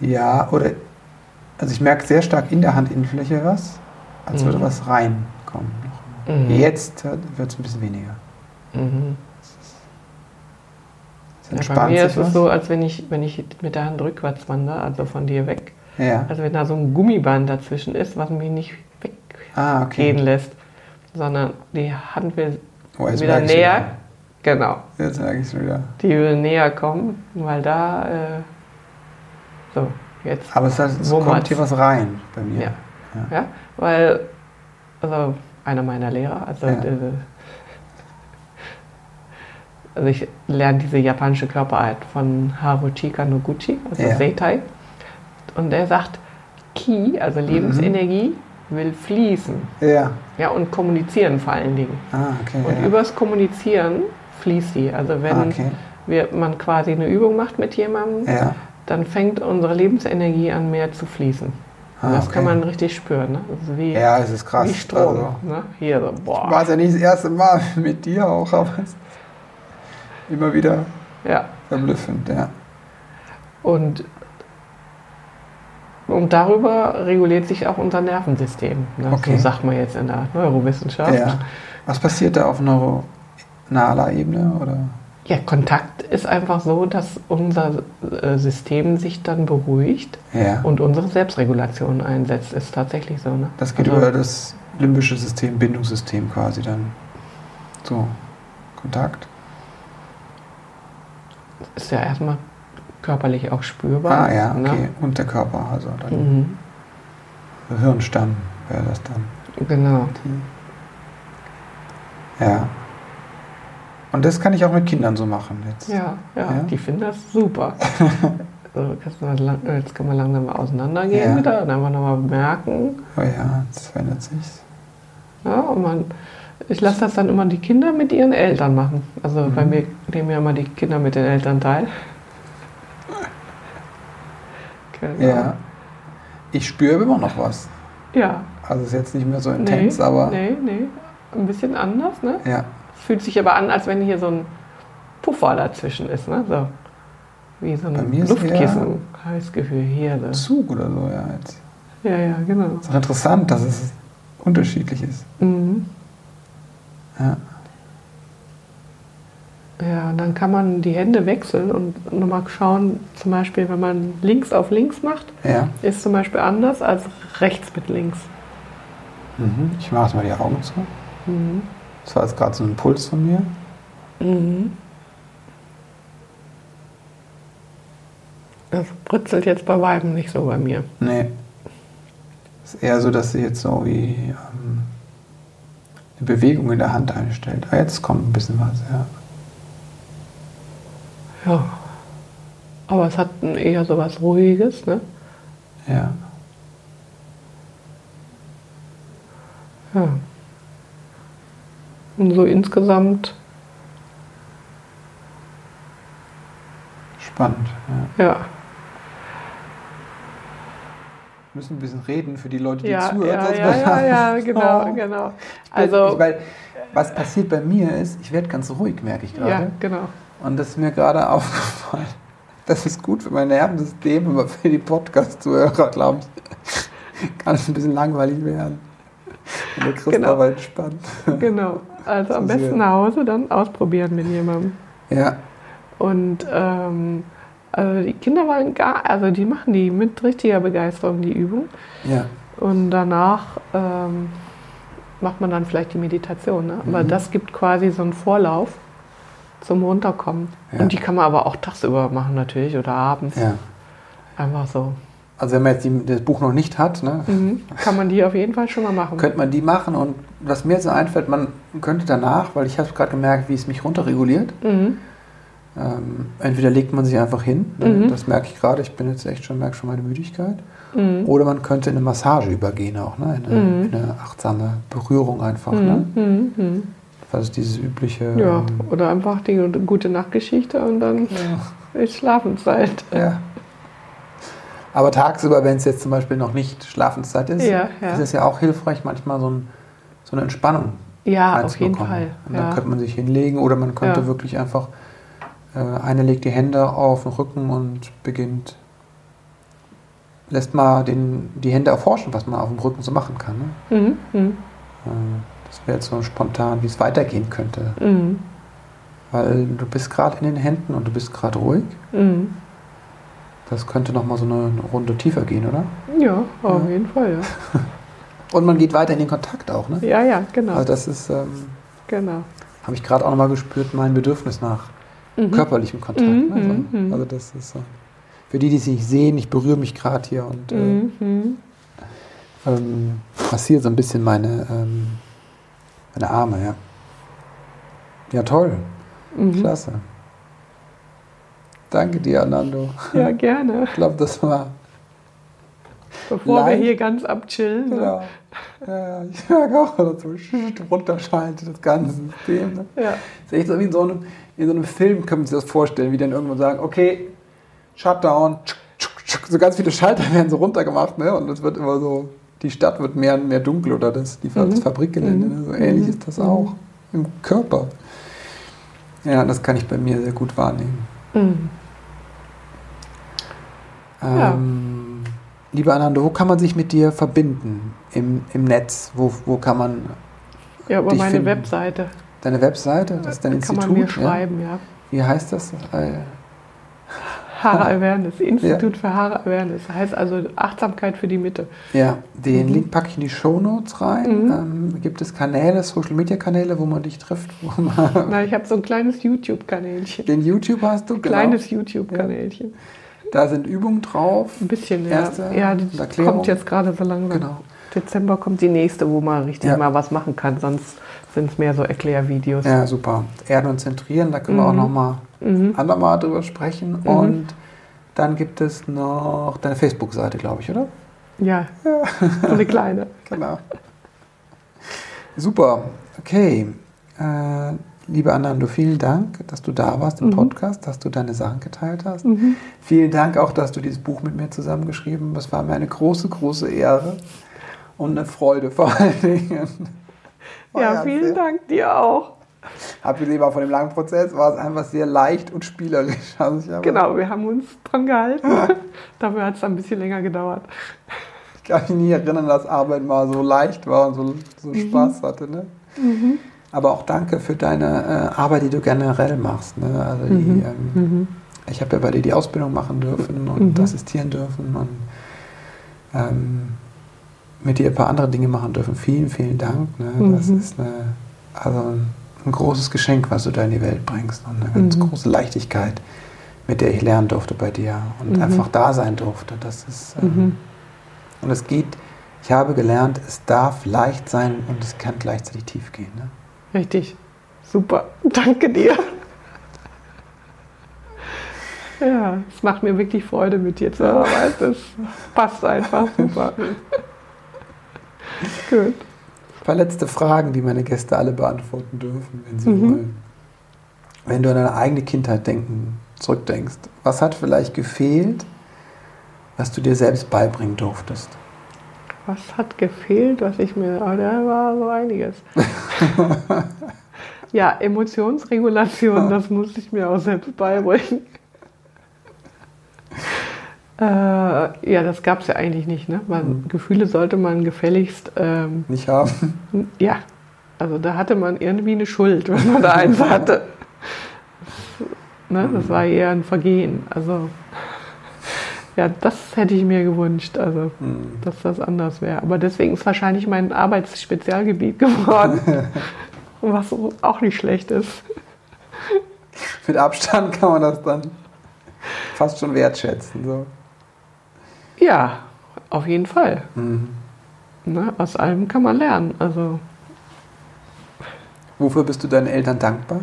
Ja, oder also ich merke sehr stark in der Handinnenfläche was, als Mhm. würde was reinkommen. Mhm. Jetzt wird es ein bisschen weniger. Mhm. Es Ja, bei mir ist es was. so, als wenn ich, wenn ich mit der Hand rückwärts wandere, also von dir weg. Ja. Also wenn da so ein Gummiband dazwischen ist, was mich nicht weggehen Ah, okay. lässt, sondern die Hand will Oh, wieder näher. Genau. Wieder. Jetzt merke ich es wieder. Die will näher kommen, weil da. Äh, so, jetzt. Aber es, hat, es Wo kommt hier was rein bei mir. Ja. Ja, weil. Also, einer meiner Lehrer, also. Ja. Äh, also ich lerne diese japanische Körperart von Haruchika Noguchi, also Ja. Seitai. Und der sagt, Ki, also Lebensenergie, will fließen. Ja. Ja, und kommunizieren vor allen Dingen. Ah, okay. Und ja. übers Kommunizieren fließt sie. Also wenn ah, okay. wir, man quasi eine Übung macht mit jemandem, Ja. Dann fängt unsere Lebensenergie an mehr zu fließen. Ah, das okay. kann man richtig spüren. Ne? Wie, Ja, es ist krass. wie Strom. Also, Ne? Hier so, boah. war es ja nicht das erste Mal mit dir auch, aber es ist immer wieder Ja. verblüffend, ja. Und, und darüber reguliert sich auch unser Nervensystem. Ne? Okay. So sagt man jetzt in der Neurowissenschaft. ja. Was passiert da auf neuronaler Ebene? Oder? Ja, Kontakt ist einfach so, dass unser äh, System sich dann beruhigt Ja. und unsere Selbstregulation einsetzt. Ist tatsächlich so. Ne? Das geht Also, über das limbische System, Bindungssystem quasi dann. So, Kontakt. Ist ja erstmal körperlich auch spürbar. Ah ja, ne? okay. Und der Körper, also dann Mhm. Hirnstamm wäre das dann. Genau. Ja. Und das kann ich auch mit Kindern so machen jetzt. Ja, ja, Ja? die finden das super. so, jetzt, können wir langsam mal auseinandergehen Ja. wieder und einfach nochmal merken. Oh ja, das verändert sich. Ja, und man, ich lasse das dann immer die Kinder mit ihren Eltern machen. Also Mhm. bei mir nehmen ja immer die Kinder mit den Eltern teil. Genau. Ja. Ich spüre immer noch was. Ja. Also ist jetzt nicht mehr so Nee, intens, aber Nee, nee. Ein bisschen anders, ne? ja. Fühlt sich aber an, als wenn hier so ein Puffer dazwischen ist, ne? So. Wie so ein Luftkissen. Habe ich das Gefühl, hier. So. Zug oder so, ja. Jetzt. Ja, ja, genau. Ist auch interessant, dass es unterschiedlich ist. Mhm. Ja. Ja, und dann kann man die Hände wechseln und nochmal schauen, zum Beispiel, wenn man links auf links macht, Ja. ist zum Beispiel anders als rechts mit links. Mhm. Ich mache jetzt mal die Augen zu. Mhm. Das war jetzt gerade so ein Impuls von mir. Mhm. Das britzelt jetzt bei Weiben nicht so bei mir. Nee. Es ist eher so, dass sie jetzt so wie ähm, eine Bewegung in der Hand einstellt. Ah, jetzt kommt ein bisschen was, ja. Ja. Aber es hat eher so was Ruhiges, ne? Ja. Ja. Und so insgesamt, Spannend. Ja. ja. Wir müssen ein bisschen reden für die Leute, die Ja, zuhören. ja, ja, ja, ja, genau, Oh. genau. Bin- Also, ich, weil, was passiert bei mir ist, ich werde ganz ruhig, merke ich gerade. ja, genau. Und das ist mir gerade aufgefallen. Das ist gut für mein Nervensystem, aber für die Podcast-Zuhörer, glaube ich, kann es ein bisschen langweilig werden. Der Christoph Genau. war entspannt. Genau. Also am besten nach Hause dann ausprobieren mit jemandem. Ja, Und ähm, also die Kinder waren gar, also die machen die mit richtiger Begeisterung die Übung. ja. Und danach ähm, macht man dann vielleicht die Meditation. Ne? Aber Mhm. das gibt quasi so einen Vorlauf zum Runterkommen. Ja. Und die kann man aber auch tagsüber machen natürlich oder abends. ja. Einfach so. Also wenn man jetzt die, das Buch noch nicht hat, ne, Mhm. Kann man die auf jeden Fall schon mal machen. könnte man die machen. Und was mir jetzt so einfällt, man könnte danach, weil ich habe gerade gemerkt, wie es mich runterreguliert. Mhm. Ähm, entweder legt man sich einfach hin, ne, Mhm. das merke ich gerade, ich bin jetzt echt schon, merke schon meine Müdigkeit. Mhm. Oder man könnte in eine Massage übergehen auch, ne? in, eine, Mhm. in eine achtsame Berührung einfach. Ne? Mhm. Mhm. Mhm. Das ist dieses übliche. Ja, ähm, oder einfach die gute Nachtgeschichte und dann ist Schlafenszeit. ja. Aber tagsüber, wenn es jetzt zum Beispiel noch nicht Schlafenszeit ist, Ja, ja. ist es ja auch hilfreich, manchmal so ein so eine Entspannung. Ja, auf jeden. Fall. Und dann Ja. könnte man sich hinlegen oder man könnte Ja. wirklich einfach, äh, eine legt die Hände auf den Rücken und beginnt, lässt mal den, die Hände erforschen, was man auf dem Rücken so machen kann. Ne? Mhm. Mhm. Äh, Das wäre jetzt so spontan, wie es weitergehen könnte. Mhm. Weil du bist gerade in den Händen und du bist gerade ruhig. Mhm. Das könnte nochmal so eine Runde tiefer gehen, oder? Ja, auf Ja. jeden Fall, ja. Und man geht weiter in den Kontakt auch, ne? Ja, ja, genau. Also das ist, ähm, genau. habe ich gerade auch nochmal gespürt, mein Bedürfnis nach Mhm. körperlichem Kontakt. Mhm, ne? mhm, so. mhm. Also das ist so. Für die, die es nicht sehen, ich berühre mich gerade hier und äh, Mhm. ähm, massiere so ein bisschen meine, ähm, meine Arme, ja. Ja, toll. Mhm. Klasse. Danke dir, Anando. Ja, gerne. Ich glaube, das war Bevor Leicht. wir hier ganz abchillen. Ne? Genau. Ja, ja, ich merke auch, dass so runterschaltet, das ganze System. Ne? Ja. Das ist echt so wie in so einem, in so einem Film, kann man sich das vorstellen, wie dann irgendwann sagen, okay, Shutdown, so ganz viele Schalter werden so runtergemacht, ne? Und es wird immer so, die Stadt wird mehr und mehr dunkel oder das, die, das Mhm. Fabrikgelände. Ne? So ähnlich ist das auch im Körper. Ja, das kann ich bei mir sehr gut wahrnehmen. Mhm. Ja. Ähm, lieber Anando, wo kann man sich mit dir verbinden im, im Netz? Wo, wo kann man ja, über Dich meine finden. Webseite. deine Webseite, das ist dein kann Institut? man mir ja? schreiben, ja. Wie heißt das? Äh, Haare Awareness, Institut für Haare Awareness. Heißt also Achtsamkeit für die Mitte. ja, den Mhm. Link packe ich in die Shownotes rein. Mhm. Ähm, gibt es Kanäle, Social Media Kanäle, wo man dich trifft? Na, ich habe so ein kleines YouTube-Kanälchen. den YouTube hast du, genau. Kleines YouTube-Kanälchen. Da sind Übungen drauf. Ein bisschen, ja. Erste ja, die kommt jetzt gerade so langsam. Genau. Dezember kommt die nächste, wo man richtig Ja. mal was machen kann. Sonst sind es mehr so Erklärvideos. Ja, super. Erden und zentrieren, da können wir Mhm. auch nochmal Mhm. andermal drüber sprechen. Mhm. Und dann gibt es noch deine Facebook-Seite, glaube ich, oder? Ja, so eine kleine. Genau. Super. Okay. Äh, liebe Anando, vielen Dank, dass du da warst im Mhm. Podcast, dass du deine Sachen geteilt hast. Mhm. Vielen Dank auch, dass du dieses Buch mit mir zusammengeschrieben hast. Es war mir eine große, große Ehre und eine Freude vor allen Dingen. Ja, vielen Dank dir auch. Abgesehen auch von dem langen Prozess war es einfach sehr leicht und spielerisch. Also Genau, wir haben uns dran gehalten. Dafür hat es ein bisschen länger gedauert. Ich kann mich nie erinnern, dass Arbeit mal so leicht war und so, so Spaß hatte. Ne? Aber auch danke für deine äh, Arbeit, die du generell machst. Ne? Also die, Mhm. ähm, Mhm. ich habe ja bei dir die Ausbildung machen dürfen und Mhm. assistieren dürfen und ähm, mit dir ein paar andere Dinge machen dürfen. Vielen, vielen Dank. Ne? Das Mhm. ist eine, also ein, großes Geschenk, was du da in die Welt bringst und eine ganz Mhm. große Leichtigkeit, mit der ich lernen durfte bei dir und einfach da sein durfte. Das ist ähm, und es geht, ich habe gelernt, es darf leicht sein und es kann gleichzeitig tief gehen. Ne? Richtig. Super. Danke dir. Ja, es macht mir wirklich Freude, mit dir zu arbeiten. Das passt einfach super. Gut. Ein paar letzte Fragen, die meine Gäste alle beantworten dürfen, wenn sie Mhm. wollen. Wenn du an deine eigene Kindheit denken, zurückdenkst, was hat vielleicht gefehlt, was du dir selbst beibringen durftest? Was hat gefehlt, was ich mir. Oh, da war so einiges. ja, Emotionsregulation, das musste ich mir auch selbst beibringen. Äh, ja, das gab es ja eigentlich nicht. Ne? Man, Mhm. Gefühle sollte man gefälligst. Ähm, Nicht haben? ja, also da hatte man irgendwie eine Schuld, wenn man da eins hatte. Ne? Das war eher ein Vergehen. Also, ja, das hätte ich mir gewünscht. Also, Hm. dass das anders wäre. Aber deswegen ist wahrscheinlich mein Arbeitsspezialgebiet geworden. Was auch nicht schlecht ist. Mit Abstand kann man das dann fast schon wertschätzen. So. Ja, auf jeden Fall. Mhm. Ne? Aus allem kann man lernen. Also, Wofür bist du deinen Eltern dankbar?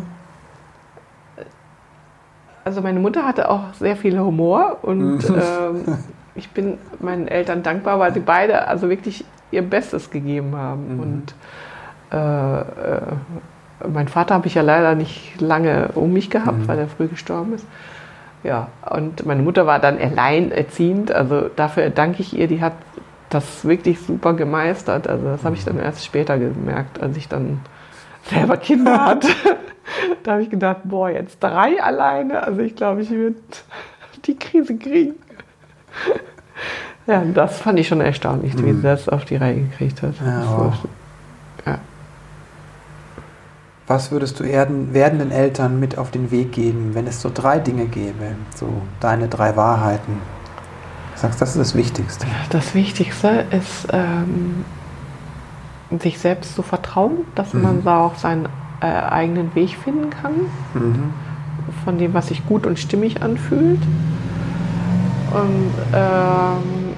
Also meine Mutter hatte auch sehr viel Humor und ähm, ich bin meinen Eltern dankbar, weil sie beide also wirklich ihr Bestes gegeben haben. Mhm. Und äh, äh, mein Vater habe ich ja leider nicht lange um mich gehabt, Mhm. weil er früh gestorben ist. Ja, und meine Mutter war dann alleinerziehend, also dafür danke ich ihr, die hat das wirklich super gemeistert. Also das habe ich dann erst später gemerkt, als ich dann selber Kinder hatte. da habe ich gedacht, boah, jetzt drei alleine. Also ich glaube, ich würde die Krise kriegen. ja, das fand ich schon erstaunlich, wie mhm. sie das auf die Reihe gekriegt hat. Ja, wow. ja. Was würdest du werdenden Eltern mit auf den Weg geben, wenn es so drei Dinge gäbe, so deine drei Wahrheiten? Du sagst, das ist das Wichtigste. Das Wichtigste ist, ähm, sich selbst zu vertrauen, dass mhm. man da auch seinen äh, eigenen Weg finden kann, mhm. von dem, was sich gut und stimmig anfühlt. Und, ähm,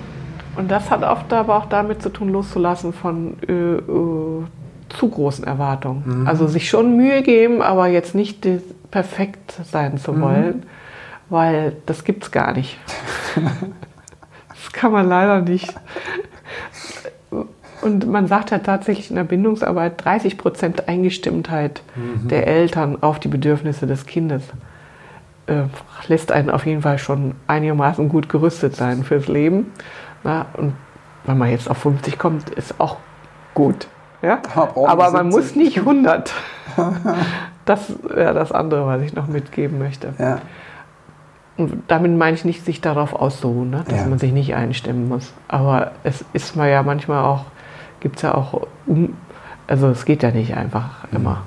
und das hat oft aber auch damit zu tun, loszulassen von äh, äh, zu großen Erwartungen. Mhm. Also sich schon Mühe geben, aber jetzt nicht perfekt sein zu mhm. wollen, weil das gibt es gar nicht. das kann man leider nicht. Und man sagt ja tatsächlich in der Bindungsarbeit 30 Prozent Eingestimmtheit mhm. der Eltern auf die Bedürfnisse des Kindes äh, lässt einen auf jeden Fall schon einigermaßen gut gerüstet sein fürs Leben. Na, und wenn man jetzt auf 50 kommt, ist auch gut. Ja? Aber man muss nicht 100. das wäre das andere, was ich noch mitgeben möchte. Ja. Und damit meine ich nicht, sich darauf auszuruhen, ne? dass ja. man sich nicht einstimmen muss. Aber es ist mal ja manchmal auch gibt es ja auch, also es geht ja nicht einfach mhm. immer.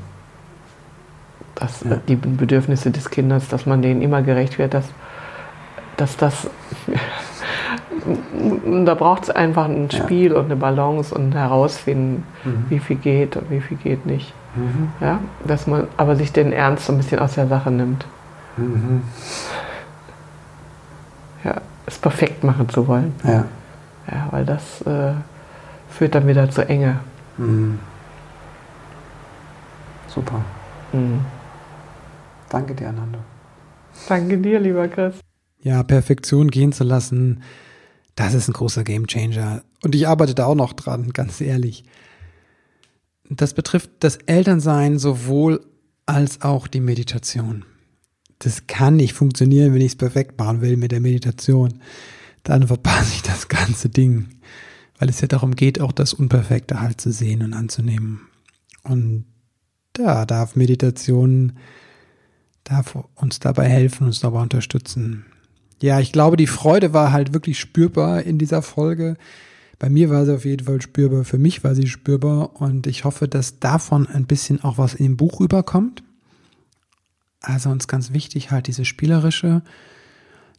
Dass ja. die Bedürfnisse des Kindes, dass man denen immer gerecht wird, dass, dass das da braucht es einfach ein Spiel ja. und eine Balance und ein Herausfinden, mhm. wie viel geht und wie viel geht nicht. Mhm. Ja, dass man aber sich den Ernst so ein bisschen aus der Sache nimmt. Mhm. Ja, es perfekt machen zu wollen. Ja, ja weil das äh, führt dann wieder zur Enge. Mhm. Super. Mhm. Danke dir, Ananda. Danke dir, lieber Chris. Ja, Perfektion gehen zu lassen, das ist ein großer Gamechanger. Und ich arbeite da auch noch dran, ganz ehrlich. Das betrifft das Elternsein sowohl als auch die Meditation. Das kann nicht funktionieren, wenn ich es perfekt machen will mit der Meditation. Dann verpasse ich das ganze Ding weil es ja darum geht, auch das Unperfekte halt zu sehen und anzunehmen. Und da darf Meditation, darf uns dabei helfen, uns dabei unterstützen. Ja, ich glaube, die Freude war halt wirklich spürbar in dieser Folge. Bei mir war sie auf jeden Fall spürbar, für mich war sie spürbar und ich hoffe, dass davon ein bisschen auch was in dem Buch rüberkommt. Also uns ganz wichtig halt diese spielerische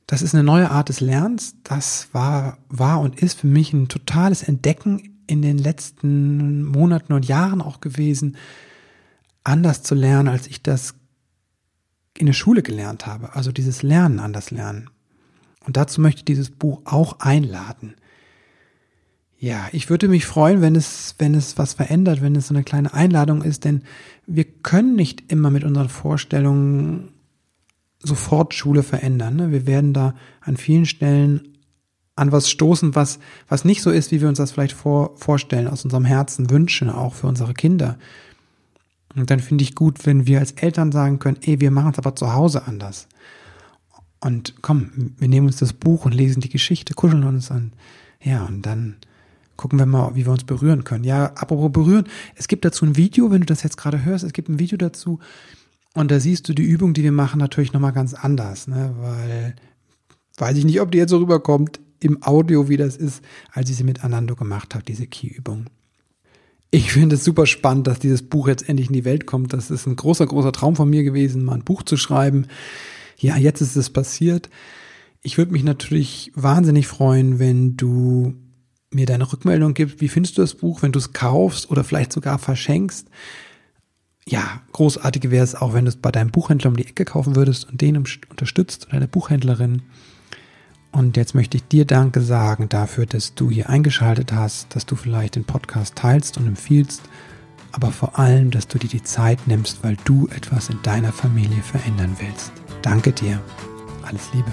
das ist eine neue Art des Lernens. Das war, war und ist für mich ein totales Entdecken in den letzten Monaten und Jahren auch gewesen, anders zu lernen, als ich das in der Schule gelernt habe. Also dieses Lernen anders lernen. Und dazu möchte ich dieses Buch auch einladen. Ja, ich würde mich freuen, wenn es, wenn es was verändert, wenn es so eine kleine Einladung ist, denn wir können nicht immer mit unseren Vorstellungen sofort Schule verändern. Ne? Wir werden da an vielen Stellen an was stoßen, was, was nicht so ist, wie wir uns das vielleicht vor, vorstellen, aus unserem Herzen wünschen, auch für unsere Kinder. Und dann finde ich gut, wenn wir als Eltern sagen können, ey, wir machen es aber zu Hause anders. Und komm, wir nehmen uns das Buch und lesen die Geschichte, kuscheln uns an. Ja, und dann gucken wir mal, wie wir uns berühren können. Ja, apropos berühren, es gibt dazu ein Video, wenn du das jetzt gerade hörst, es gibt ein Video dazu, und da siehst du die Übung, die wir machen, natürlich nochmal ganz anders, ne? weil weiß ich nicht, ob die jetzt so rüberkommt im Audio, wie das ist, als ich sie mit Anando gemacht habe, diese Key-Übung. Ich finde es super spannend, dass dieses Buch jetzt endlich in die Welt kommt. Das ist ein großer, großer Traum von mir gewesen, mal ein Buch zu schreiben. Ja, jetzt ist es passiert. Ich würde mich natürlich wahnsinnig freuen, wenn du mir deine Rückmeldung gibst. Wie findest du das Buch, wenn du es kaufst oder vielleicht sogar verschenkst? Ja, großartig wäre es auch, wenn du es bei deinem Buchhändler um die Ecke kaufen würdest und den unterstützt, deine Buchhändlerin. Und jetzt möchte ich dir Danke sagen dafür, dass du hier eingeschaltet hast, dass du vielleicht den Podcast teilst und empfiehlst, aber vor allem, dass du dir die Zeit nimmst, weil du etwas in deiner Familie verändern willst. Danke dir. Alles Liebe.